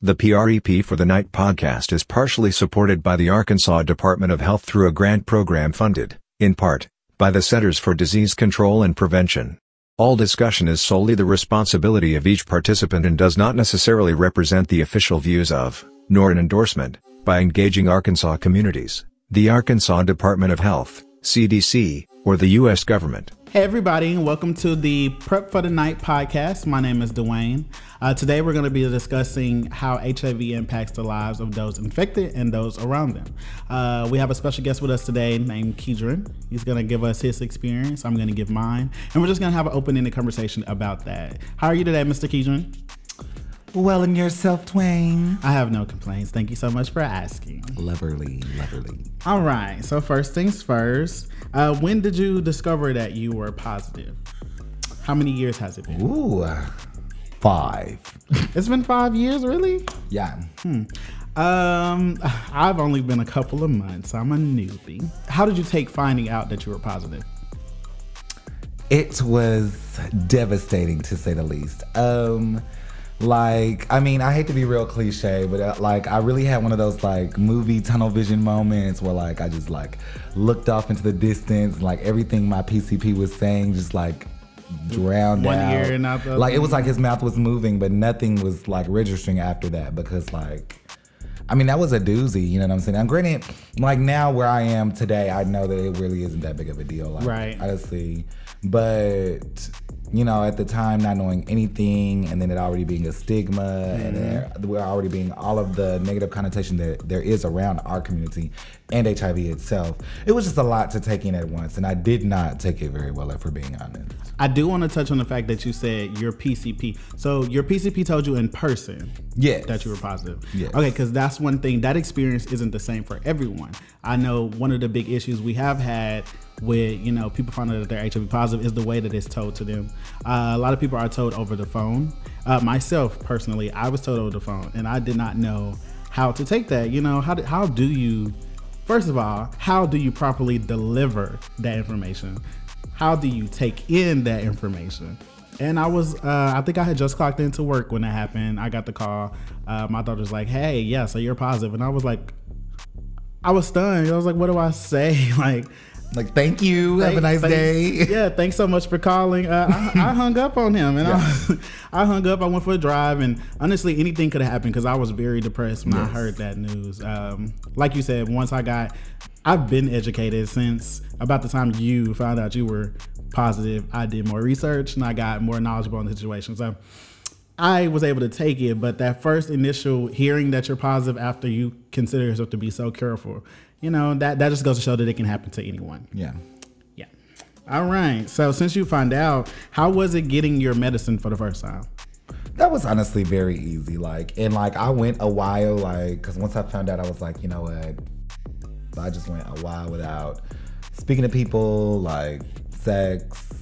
The PREP for the Night podcast is partially supported by the Arkansas Department of Health through a grant program funded, in part, by the Centers for Disease Control and Prevention. All discussion is solely the responsibility of each participant and does not necessarily represent the official views of, nor an endorsement, by engaging Arkansas communities, the Arkansas Department of Health, CDC, or the U.S. government. Hey, everybody, and welcome to the Prep for the Night podcast. My name is Dwayne. Uh, today, we're going to be discussing how HIV impacts the lives of those infected and those around them. Uh, we have a special guest with us today named KiDron. He's going to give us his experience. I'm going to give mine, and we're just going to have an open ended conversation about that. How are you today, Mr. KiDron? Well, and yourself, Dwayne? I have no complaints. Thank you so much for asking. Loverly, loverly. All right. So, first things first, uh, when did you discover that you were positive? How many years has it been? Ooh, five. It's been five years, really? Yeah. Hmm. Um, I've only been a couple of months. I'm a newbie. How did you take finding out that you were positive? It was devastating to say the least. Um, like, I mean, I hate to be real cliche, but uh, like, I really had one of those like movie tunnel vision moments where like I just like looked off into the distance, like everything my PCP was saying just like drowned One out. ear and out the. Like it was like his mouth was moving, but nothing was like registering after that because like. I mean, that was a doozy, you know what I'm saying? And granted, like now where I am today, I know that it really isn't that big of a deal. Like, Right. Honestly. But, you know, at the time, not knowing anything and then it already being a stigma and mm-hmm. there, we're already being all of the negative connotation that there is around our community and HIV itself, it was just a lot to take in at once. And I did not take it very well, if we're being honest. I do want to touch on the fact that you said your PCP. So your PCP told you in person Yes. that you were positive. Yes. Okay, because that's one thing. That experience isn't the same for everyone. I know one of the big issues we have had with you know people finding out that they're HIV positive is the way that it's told to them. Uh, a lot of people are told over the phone. Uh, myself personally, I was told over the phone, and I did not know how to take that. You know, how do, how do you First of all, how do you properly deliver that information? How do you take in that information? And I was, uh, I think I had just clocked into work when that happened. I got the call. Uh, my daughter's like, "Hey, yeah, so you're positive," and I was like, I was stunned. I was like, "What do I say?" Like, Like, thank you. Have a nice thanks- day. Yeah, thanks so much for calling. Uh, I, I hung up on him, and I, I hung up. I went for a drive, and honestly, anything could have happened because I was very depressed when I heard that news. Um, like you said, once I got, I've been educated since about the time you found out you were positive. I did more research and I got more knowledgeable on the situation. So. I was able to take it, but that first initial hearing that you're positive after you consider yourself to be so careful, you know, that, that just goes to show that it can happen to anyone. Yeah. Yeah. All right. So since you found out, how was it getting your medicine for the first time? That was honestly very easy. Like, and like I went a while, like, because once I found out, I was like, you know what? I just went a while without speaking to people, like sex,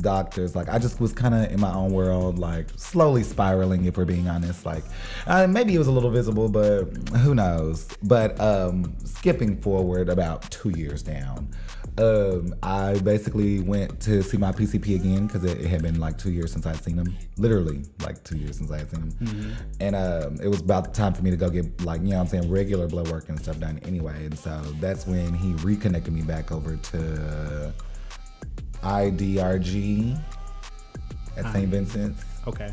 doctors. Like, I just was kind of in my own world, like slowly spiraling, if we're being honest. Like, uh, maybe it was a little visible, but who knows? But um, skipping forward about two years down. Um, I basically went to see my PCP again because it, it had been like two years since I'd seen him. Literally, like two years since I had seen him. And um, it was about the time for me to go get, like, you know what I'm saying, regular blood work and stuff done anyway. And so that's when he reconnected me back over to IDRG at St. Vincent's. Okay.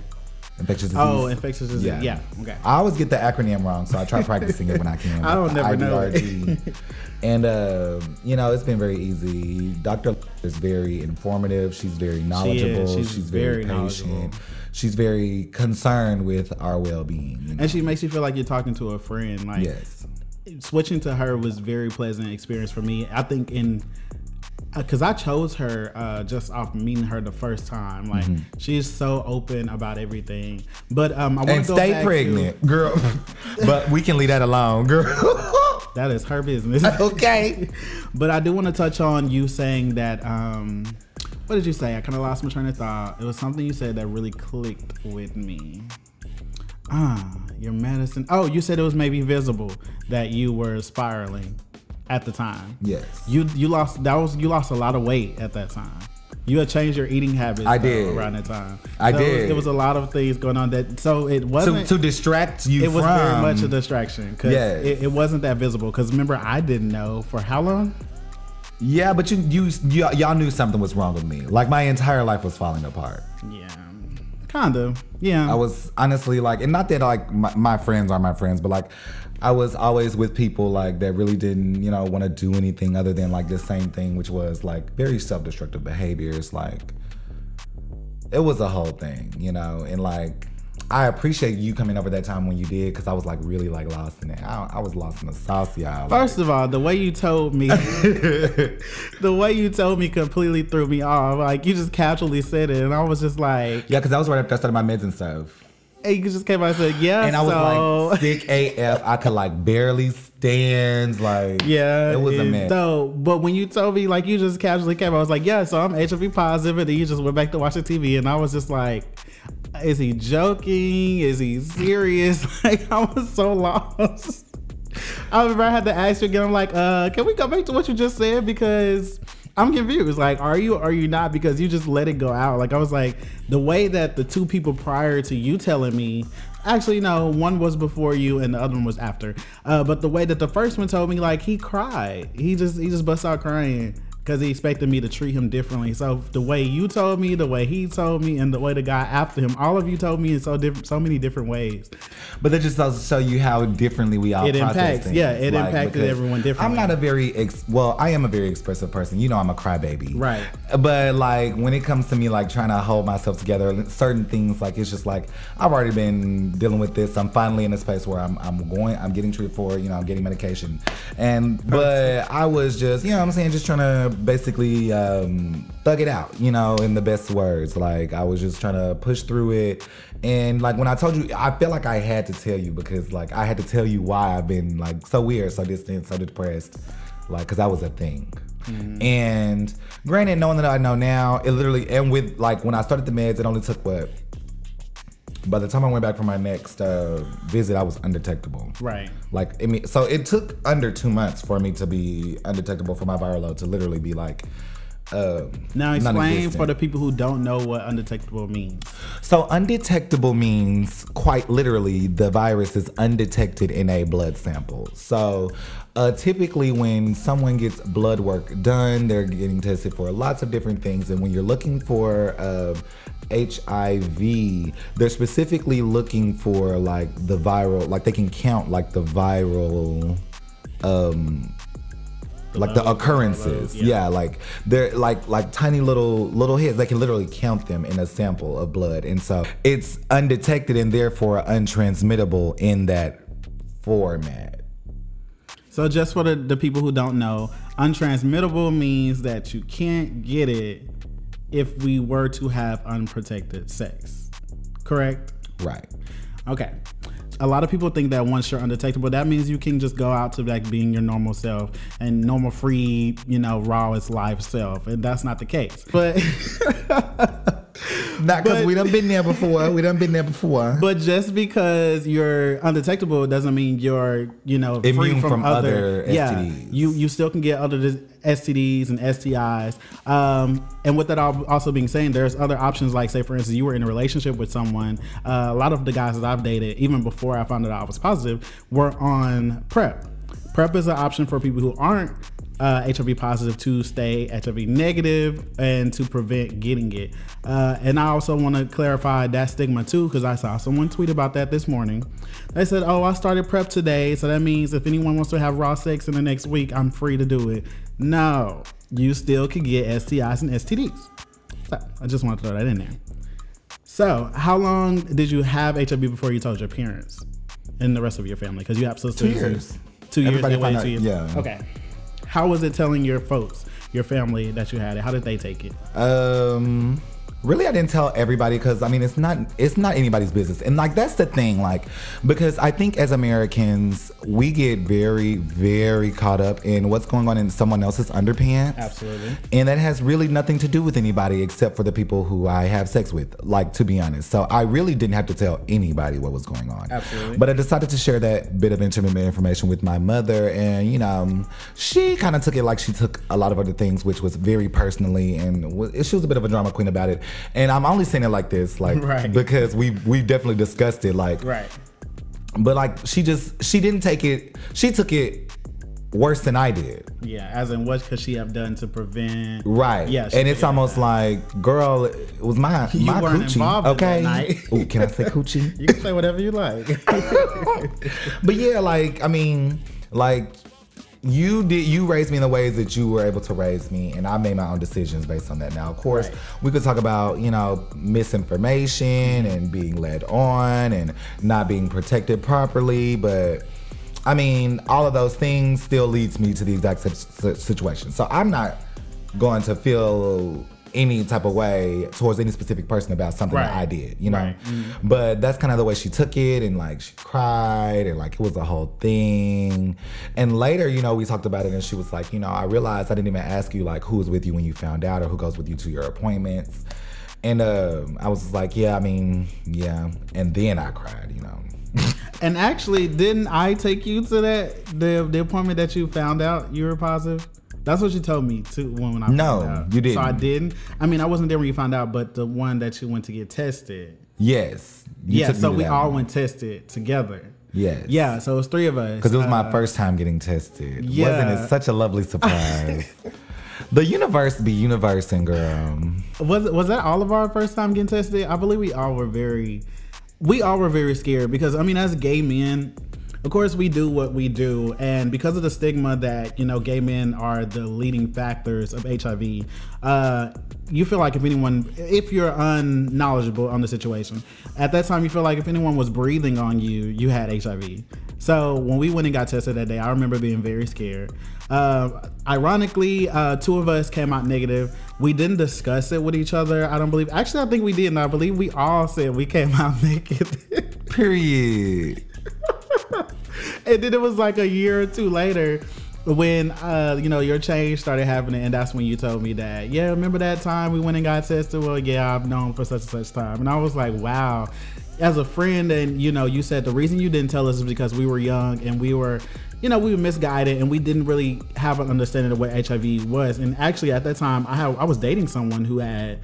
Infectious disease. Oh, infectious disease. Yeah. Okay. I always get the acronym wrong, so I try practicing it when I can. I don't never know. IDRG. and um, you know, it's been very easy. Doctor is very informative. She's very knowledgeable. She's She's, very, very patient. She's very concerned with our well-being. you know? And she makes you feel like you're talking to a friend. Like yes, switching to her was very pleasant experience for me. I think in because I chose her uh, just off meeting her the first time. Like she's so open about everything. But um, I want to stay back to- pregnant, girl. but we can leave that alone, girl. that is her business. okay. But I do want to touch on you saying that. Um, what did you say? I kind of lost my train of thought. It was something you said that really clicked with me. Ah, your medicine. Oh, you said it was maybe visible that you were spiraling at the time. Yes. You you lost that was you lost a lot of weight at that time. You had changed your eating habits. I though, did. around that time. I So It was, did. it was a lot of things going on that. So it wasn't. to distract you it was from very much a distraction because Yes. it, it wasn't that visible. Because remember, I didn't know for how long. Yeah, but you, you you y'all knew something was wrong with me. Like my entire life was falling apart. Yeah, kind of. Yeah, I was honestly like, and not that like my, my friends are my friends, but like I was always with people like that really didn't, you know, want to do anything other than like the same thing, which was like very self-destructive behaviors. Like it was a whole thing, you know, and like I appreciate you coming over that time when you did because I was like really like lost in it. I, I was lost in the sauce, y'all. First of all, the way you told me, the way you told me completely threw me off. Like you just casually said it, and I was just like, yeah, because I was right after I started my meds and stuff. And you just came out and said, yeah. and I was so, like sick AF. I could like barely stand. Like Yeah, it was a mess. So, but when you told me, like, you just casually came, I was like, yeah, so I'm HIV positive, and then you just went back to watching TV, and I was just like, is he joking? Is he serious? Like, I was so lost. I remember I had to ask you again. I'm like, uh, can we go back to what you just said because I'm confused. Like, are you are you not? Because you just let it go out. Like, I was like, the way that the two people prior to you telling me, actually, no, one was before you and the other one was after. Uh, but the way that the first one told me, like, he cried. He just he just bust out crying. Because he expected me to treat him differently. So the way you told me, the way he told me, and the way the guy after him, all of you told me in so different, so many different ways. But that just to show you how differently we all It process impacts- things. yeah, it impacted everyone differently. I'm not a very ex- well, I am a very expressive person. You know, I'm a crybaby, Right. But like when it comes to me, like trying to hold myself together, certain things like it's just like I've already been dealing with this. I'm finally in a space where I'm I'm going, I'm getting treated for, you know, I'm getting medication, and but I was just, you know, what I'm saying, just trying to basically um, thug it out, you know, in the best words. Like I was just trying to push through it. And like when I told you, I felt like I had to tell you because like I had to tell you why I've been like so weird, so distant, so depressed, like because that was a thing. And granted, knowing that I know now, it literally and with like when I started the meds, it only took what. By the time I went back for my next uh, visit, I was undetectable. Right. Like, I mean, so it took under two months for me to be undetectable for my viral load to literally be like. Uh, Now explain for the people who don't know what undetectable means. So undetectable means quite literally the virus is undetected in a blood sample. So uh, typically when someone gets blood work done, they're getting tested for lots of different things. And when you're looking for uh, HIV, they're specifically looking for like the viral, like they can count like the viral um like the occurrences yeah. yeah. like they're like like tiny little little hits they can literally count them in a sample of blood and so it's undetected and therefore untransmittable in that format So just for the, the people who don't know, untransmittable means that you can't get it if we were to have unprotected sex. Correct? right Okay. A lot of people think that once you're undetectable, that means you can just go out to like being your normal self and normal, free, you know, rawest life self, and that's not the case. But not because But- we done been there before we done been there before But just because you're undetectable doesn't mean you're, you know, free from, from other, other yeah. You you still can get other STDs and STIs. Um, and with that al- also being saying, there's other options. Like say, for instance, you were in a relationship with someone. Uh, a lot of the guys that I've dated, even before I found out I was positive, were on PrEP. PrEP is an option for people who aren't uh, HIV positive to stay HIV negative and to prevent getting it. Uh, and I also want to clarify that stigma too, because I saw someone tweet about that this morning. They said, "Oh, I started PrEP today, so that means if anyone wants to have raw sex in the next week, I'm free to do it." No, you still could get STIs and STDs. So I just want to throw that in there. So, how long did you have HIV before you told your parents and the rest of your family? Because you have sisters. Two years. Two years. Everybody they waited found two years. yeah. Okay. How was it telling your folks, your family, that you had it? How did they take it? um really I didn't tell everybody because I mean it's not it's not anybody's business. And like that's the thing, like because I think as Americans we get very, very caught up in what's going on in someone else's underpants. Absolutely. And that has really nothing to do with anybody except for the people who I have sex with, like to be honest. So I really didn't have to tell anybody what was going on. Absolutely. But I decided to share that bit of intimate information with my mother and you know, um, she kind of took it like she took a lot of other things which was very personally and she was a bit of a drama queen about it. And I'm only saying it like this, like Right. because we we definitely discussed it, like. Right. But like she just she didn't take it. She took it worse than I did. Yeah. As in, what could she have done to prevent? Right. Yeah. And it's almost that. like, girl, it was my You my weren't coochie. okay. Ooh, can I say coochie? You can say whatever you like. but yeah, like I mean, like you did you raised me in the ways that you were able to raise me and I made my own decisions based on that. Now, of course, Right. we could talk about, you know, misinformation and being led on and not being protected properly, but I mean, all of those things still leads me to the exact si- si- situation. So I'm not going to feel any type of way towards any specific person about something that I did, you know. Right. But that's kind of the way she took it, and like she cried, and like it was a whole thing. And later, you know, we talked about it, and she was like, you know, I realized I didn't even ask you like who was with you when you found out, or who goes with you to your appointments. And um I was like, yeah, I mean, yeah. And then I cried, you know. and actually, didn't I take you to that the the appointment that you found out you were positive? That's what you told me too when, when I No, you didn't. So I didn't. I mean, I wasn't there when you found out, but the one that you went to get tested. yes. yeah. So we all one. went tested together. Yes. Yeah. So it was three of us. Because it was my Uh, first time getting tested. Yeah. Wasn't it such a lovely surprise? the universe be universing, girl. Was was that all of our first time getting tested? I believe we all were very, we all were very scared because I mean, as gay men, of course we do what we do, and because of the stigma that you know gay men are the leading factors of HIV, uh, you feel like if anyone, if you're unknowledgeable on the situation, at that time you feel like if anyone was breathing on you, you had HIV. So when we went and got tested that day, I remember being very scared. Uh, ironically, uh, two of us came out negative. We didn't discuss it with each other. I don't believe. Actually, I think we did, and I believe we all said we came out naked. Period. and then it was like a year or two later when uh you know your change started happening and that's when you told me that yeah remember that time we went and got tested? Well yeah i've known for such and such time. And i was like wow. As a friend and you know you said the reason you didn't tell us is because we were young and we were you know we were misguided and we didn't really have an understanding of what hiv was. And actually at that time i had, i was dating someone who had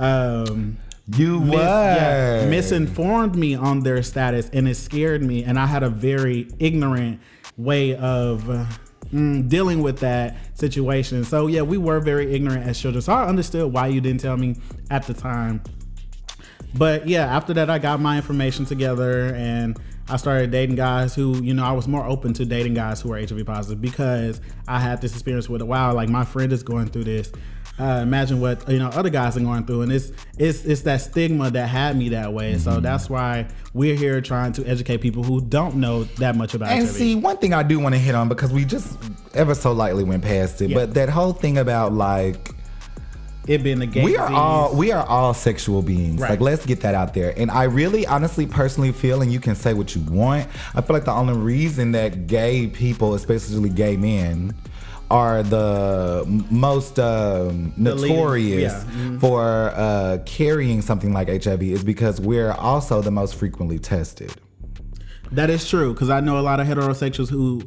um You mis- yeah, misinformed me on their status and it scared me and i had a very ignorant way of uh, mm, dealing with that situation. So yeah we were very ignorant as children. So i understood why you didn't tell me at the time. But yeah after that i got my information together and i started dating guys who you know i was more open to dating guys who are hiv positive because i had this experience with a wow like my friend is going through this uh, imagine what you know other guys are going through and it's it's it's that stigma that had me that way so that's why we're here trying to educate people who don't know that much about it. And HIV. see, one thing I do want to hit on because we just ever so lightly went past it, Yeah. but that whole thing about like it being the game. we are disease. all we are all sexual beings. Right. Like let's get that out there. And I really honestly personally feel and you can say what you want. I feel like the only reason that gay people, especially gay men, are the most um, notorious yeah. Mhm. for uh, carrying something like HIV is because we're also the most frequently tested. That is true because I know a lot of heterosexuals who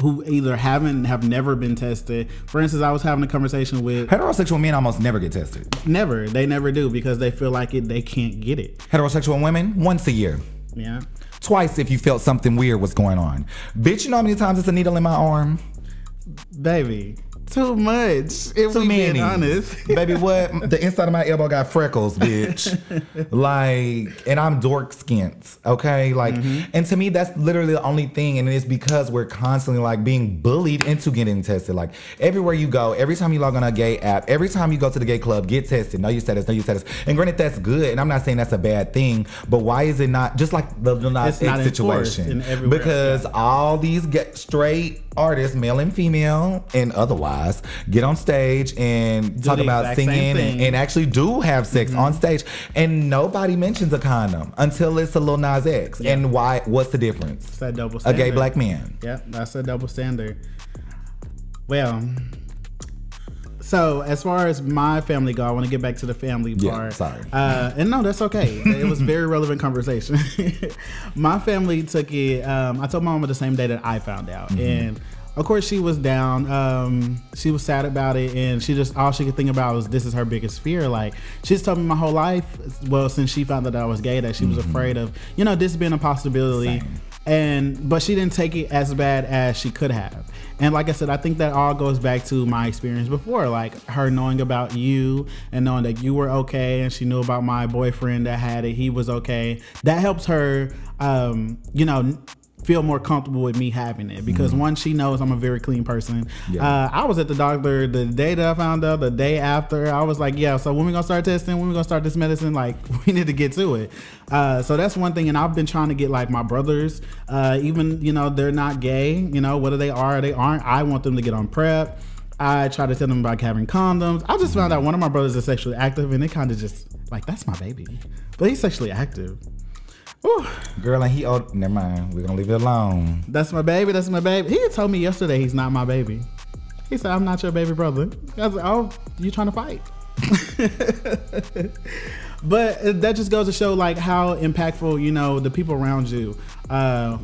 who either haven't have never been tested. For instance, I was having a conversation with Heterosexual men almost never get tested. never. They never do because they feel like it. They can't get it. Heterosexual women once a year. Yeah. Twice if you felt something weird was going on. Bitch, you know how many times it's a needle in my arm? Baby, too much. If Too many. being honest. Baby, what? The inside of my elbow got freckles, bitch. like, and I'm dork skint, okay? Like, Mm-hmm. and to me, that's literally the only thing. And it's because we're constantly like being bullied into getting tested. Like, everywhere you go, every time you log on a gay app, every time you go to the gay club, get tested. No, you said this. No, you said this. And granted, that's good. And I'm not saying that's a bad thing, but why is it not just like the, the Nas not X situation? else, because yeah. all these get straight artists, male and female, and otherwise get on stage and talk about singing and, and actually do have sex mm-hmm. on stage, and nobody mentions a condom until it's a Lil Nas X. And why? What's the difference? It's that double standard. A gay black man. Yep, that's a double standard. Well, so as far as my family go, I want to get back to the family Yeah, part. sorry. Uh, and no, that's okay. it was very relevant conversation. my family took it. Um, I told my mama the same day that I found out, Mm-hmm. and of course she was down. Um, she was sad about it, and she just all she could think about was this is her biggest fear. Like she's told me my whole life. Well, since she found out that I was gay, that she was afraid of you know this being a possibility Mm-hmm. Same. And but she didn't take it as bad as she could have. And like i said i think that all goes back to my experience before like her knowing about you and knowing that you were okay and she knew about my boyfriend that had it he was okay. That helps her um you know feel more comfortable with me having it because one she knows i'm a very clean person. Yeah. uh, i was at the doctor the day that i found out the day after. I was like yeah so when we gonna start testing? When we gonna start this medicine? Like we need to get to it. Uh, so that's one thing and i've been trying to get like my brothers uh, even you know they're not gay you know whether they are or they aren't i want them to get on prep. I try to tell them about having condoms. I just found out one of my brothers is sexually active and they kind of just like that's my baby. But he's sexually active Whew. Girl, and he oh never mind. We're gonna leave it alone. That's my baby. That's my baby. He told me yesterday he's not my baby. He said, I'm not your baby brother. I was like, oh, you trying to fight? but that just goes to show like how impactful, you know, the people around you. Uh,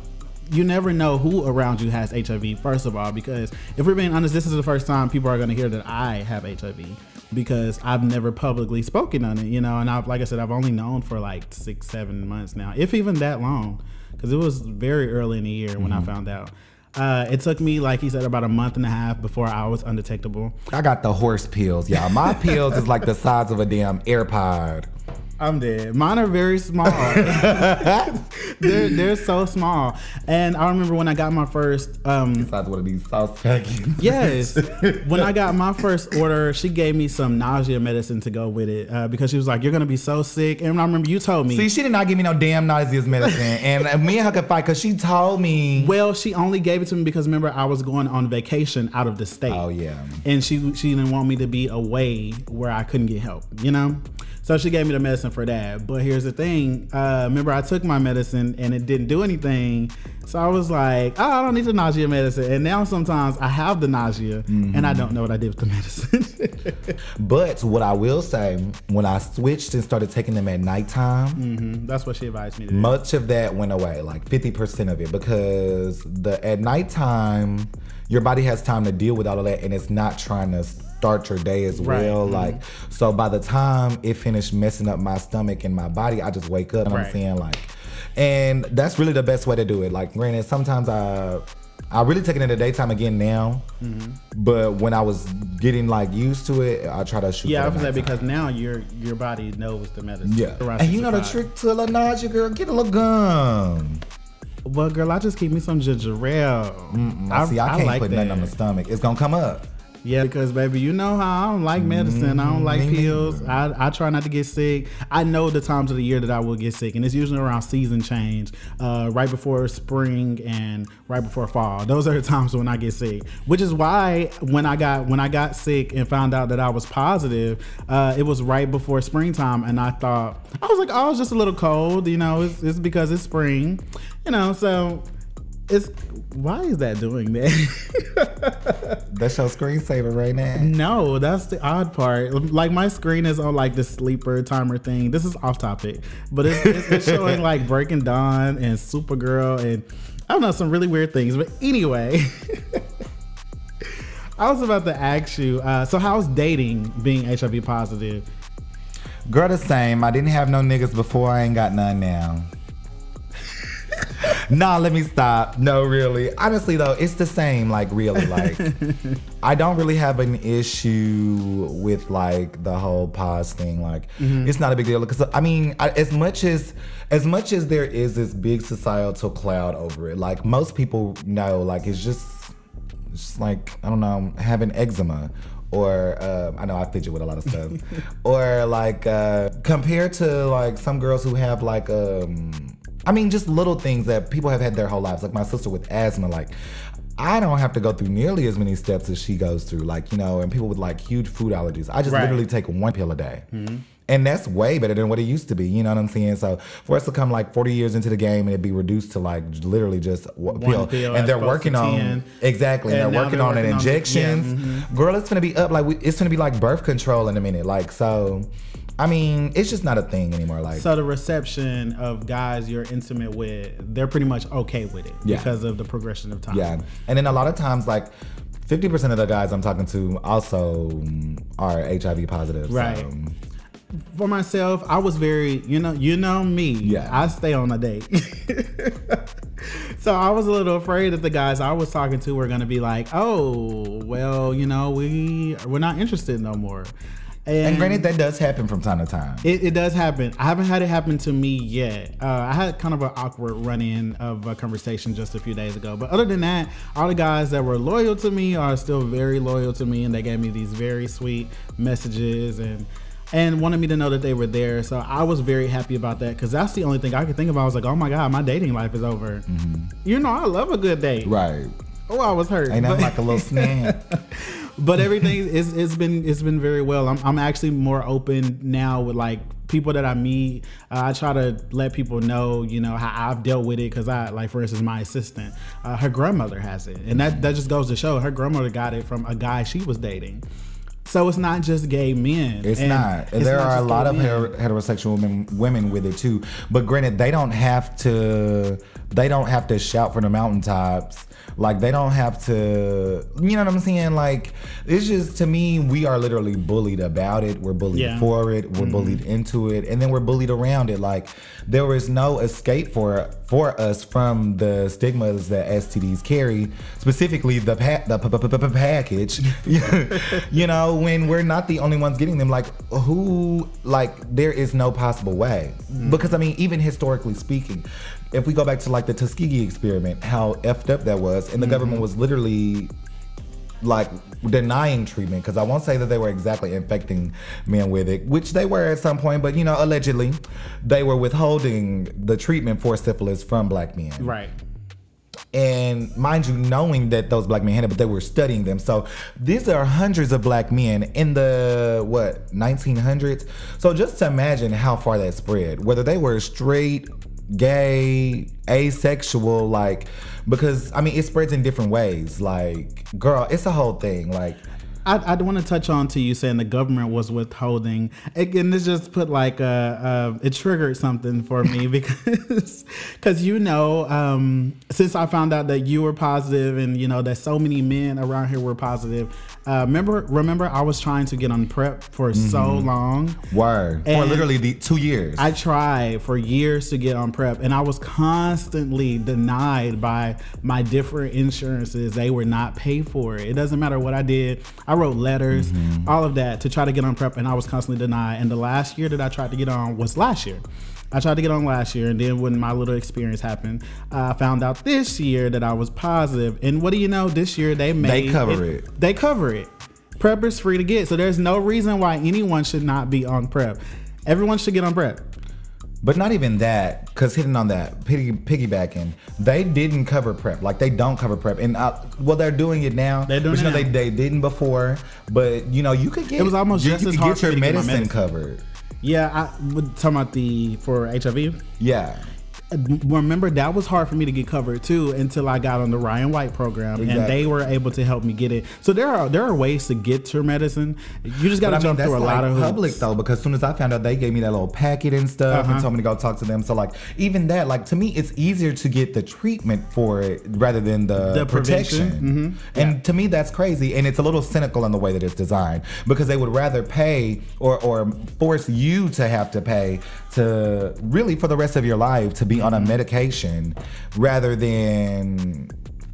you never know who around you has HIV, first of all, because if we're being honest, this is the first time people are going to hear that I have HIV because I've never publicly spoken on it, you know, and I've, like I said, I've only known for like six, seven months now, if even that long, because it was very early in the year when I found out. Uh, it took me, like he said, about a month and a half before I was undetectable. I got the horse pills, y'all. My pills is like the size of a damn AirPod. I'm dead. Mine are very small. they're they're so small. And I remember when I got my first um of one of these sauce packets. Yes. when I got my first order, she gave me some nausea medicine to go with it uh, because she was like, "You're gonna be so sick." And I remember you told me. See, she did not give me no damn nauseous medicine, and uh, me and her could fight because she told me. well, she only gave it to me because remember I was going on vacation out of the state. Oh yeah. and she she didn't want me to be away where I couldn't get help, you know. So she gave me the medicine for that. But here's the thing: uh, remember, I took my medicine and it didn't do anything. So I was like, oh, I don't need the nausea medicine. And now sometimes I have the nausea and I don't know what I did with the medicine. But what I will say, when I switched and started taking them at nighttime, Mhm, That's what she advised me to do. much of that went away, like 50% of it, because the at nighttime, your body has time to deal with all of that and it's not trying to start your day as Right, well. mhm. Like, so by the time it finished messing up my stomach and my body, I just wake up and I'm saying, like, and that's really the best way to do it. Like, granted, sometimes I. I really take it in the daytime again now, Mm-hmm. but when I was getting like used to it, I try to shoot. Yeah, I was that because now your your body knows the medicine. Yeah. Around And you know the trick to a little nausea, girl? Get a little gum. Well, girl, I just keep me some ginger ale. I, see, I can't like put nothing on the stomach. It's gonna come up. Yeah, because baby, you know how I don't like medicine. I don't like pills. I, I try not to get sick. I know the times of the year that I will get sick, and it's usually around season change, uh, right before spring and right before fall. Those are the times when I get sick. Which is why when I got when I got sick and found out that I was positive, uh, it was right before springtime, and I thought I was like, oh, was just a little cold. You know, it's, it's because it's spring. You know, so it's why is that doing that? That's your screensaver right now. No, that's the odd part. Like my screen is on like the sleeper timer thing. This is off topic, but it's, it's, it's showing like Breaking Dawn and Supergirl and I don't know some really weird things. But anyway, I was about to ask you. Uh, so how's dating being HIV positive? Girl, the same. I didn't have no niggas before. I ain't got none now. nah, let me stop. No, really. Honestly, though, it's the same. Like, really, like, I don't really have an issue with like the whole pause thing. Like, it's not a big deal. Because I mean, I, as much as as much as there is this big societal cloud over it, like most people know, like it's just it's just like I don't know, having eczema. Or um, I know I fidget with a lot of stuff. or like uh, compared to like some girls who have like um, I mean just little things that people have had their whole lives. Like my sister with asthma, like I don't have to go through nearly as many steps as she goes through. Like, you know, and people with like huge food allergies. I just Right. literally take one pill a day. And that's way better than what it used to be. You know what I'm saying? So for us to come like 40 years into the game and it be reduced to like literally just one pill, pill and they're working on 10. exactly, and, And they're working on an on- injections. yeah, mm-hmm. Girl, it's gonna be up like we, it's gonna be like birth control in a minute. Like so, I mean, it's just not a thing anymore. Like So the reception of guys you're intimate with, they're pretty much okay with it Yeah. because of the progression of time. Yeah, and then a lot of times, like fifty percent of the guys I'm talking to also are HIV positive. Right. So, For myself, I was very, you know, you know me. Yeah. I stay on a date. so I was a little afraid that the guys I was talking to were gonna be like, oh, well, you know, we we're not interested no more. And granted, that does happen from time to time. It, it does happen. I haven't had it happen to me yet. Uh, I had kind of an awkward run in of a conversation just a few days ago. But other than that, all the guys that were loyal to me are still very loyal to me, and they gave me these very sweet messages and and wanted me to know that they were there. So I was very happy about that because that's the only thing I could think of. I was like, oh my god, my dating life is over. You know, I love a good date. right. Oh, I was hurt. Ain't that but- like a little snack? But everything is it's been it's been very well. I'm I'm actually more open now with like people that I meet. Uh, I try to let people know, you know, how I've dealt with it because I like, for instance, my assistant, uh, her grandmother has it, and that that just goes to show her grandmother got it from a guy she was dating. So it's not just gay men. It's And not. it's there not are a lot of men. heterosexual women, women with it too. But granted, they don't have to. They don't have to shout from the mountaintops. Like they don't have to. You know what I'm saying? Like it's just to me, we are literally bullied about it. We're bullied Yeah. for it. We're mm-hmm. bullied into it, and then we're bullied around it. Like there is no escape for for us from the stigmas that STDs carry, specifically the pa- the p- p- p- package. you know, when we're not the only ones getting them, like who, like there is no possible way. Mm. Because I mean, even historically speaking, if we go back to like the Tuskegee experiment, how effed up that was, and the mm-hmm. government was literally like denying treatment because I won't say that they were exactly infecting men with it, which they were at some point, but you know, allegedly, they were withholding the treatment for syphilis from black men. right. And mind you, knowing that those black men had it, but they were studying them. So these are hundreds of black men in the what 1900s. So just to imagine how far that spread, whether they were straight, gay, asexual, like because I mean it spreads in different ways. Like, girl, it's a whole thing. Like, I, I want to touch on to you saying the government was withholding. Again, this just put like a, a it triggered something for me because because you know um, since I found out that you were positive and you know that so many men around here were positive. Uh, remember remember I was trying to get on prep for so long. word for literally the two years. I tried for years to get on prep and I was constantly denied by my different insurances. They were not paid for it. It doesn't matter what I did. I wrote letters, mm-hmm. all of that to try to get on prep and I was constantly denied. And the last year that I tried to get on was last year. I tried to get on last year, and then when my little experience happened, I found out this year that I was positive. And what do you know? This year they made they cover it. They cover it. Prep is free to get, so there's no reason why anyone should not be on prep. Everyone should get on prep. But not even that, because hitting on that, piggy, piggybacking, they didn't cover prep. Like they don't cover prep, and uh, well, they're doing it now. They're doing but you know it they, they didn't before. But you know you could get It was almost you, just you as could hard get your me to get my medicine, medicine. covered. Yeah, I would talking about the for HIV. Yeah, Remember that was hard for me to get covered too until I got on the Ryan White program, and they were able to help me get it. So there are there are ways to get your medicine. You just got to mean jump that's through a like lot of hoops. public though, because as soon as I found out, they gave me that little packet and stuff, Uh-huh. and told me to go talk to them. So like even that, like to me, it's easier to get the treatment for it rather than the, The protection. And to me, that's crazy, and it's a little cynical in the way that it's designed because they would rather pay or or force you to have to pay to really for the rest of your life to be on a mm-hmm. medication rather than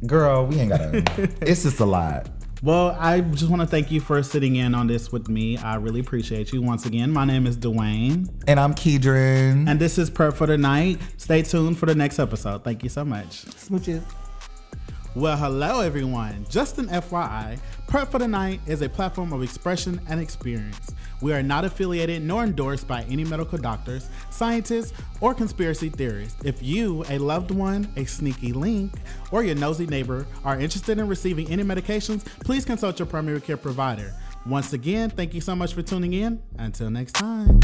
girl we ain't gotta it's just a lot Well, I just want to thank you for sitting in on this with me. I really appreciate you. Once again, my name is Dwayne, and i'm KiDron. and this is Prep for the Night. Stay tuned for the next episode. Thank you so much. smooches Well, hello everyone. Just an FYI, Prep for the Night is a platform of expression and experience. We are not affiliated nor endorsed by any medical doctors, scientists, or conspiracy theorists. If you, a loved one, a sneaky link, or your nosy neighbor are interested in receiving any medications, please consult your primary care provider. Once again, thank you so much for tuning in. Until next time.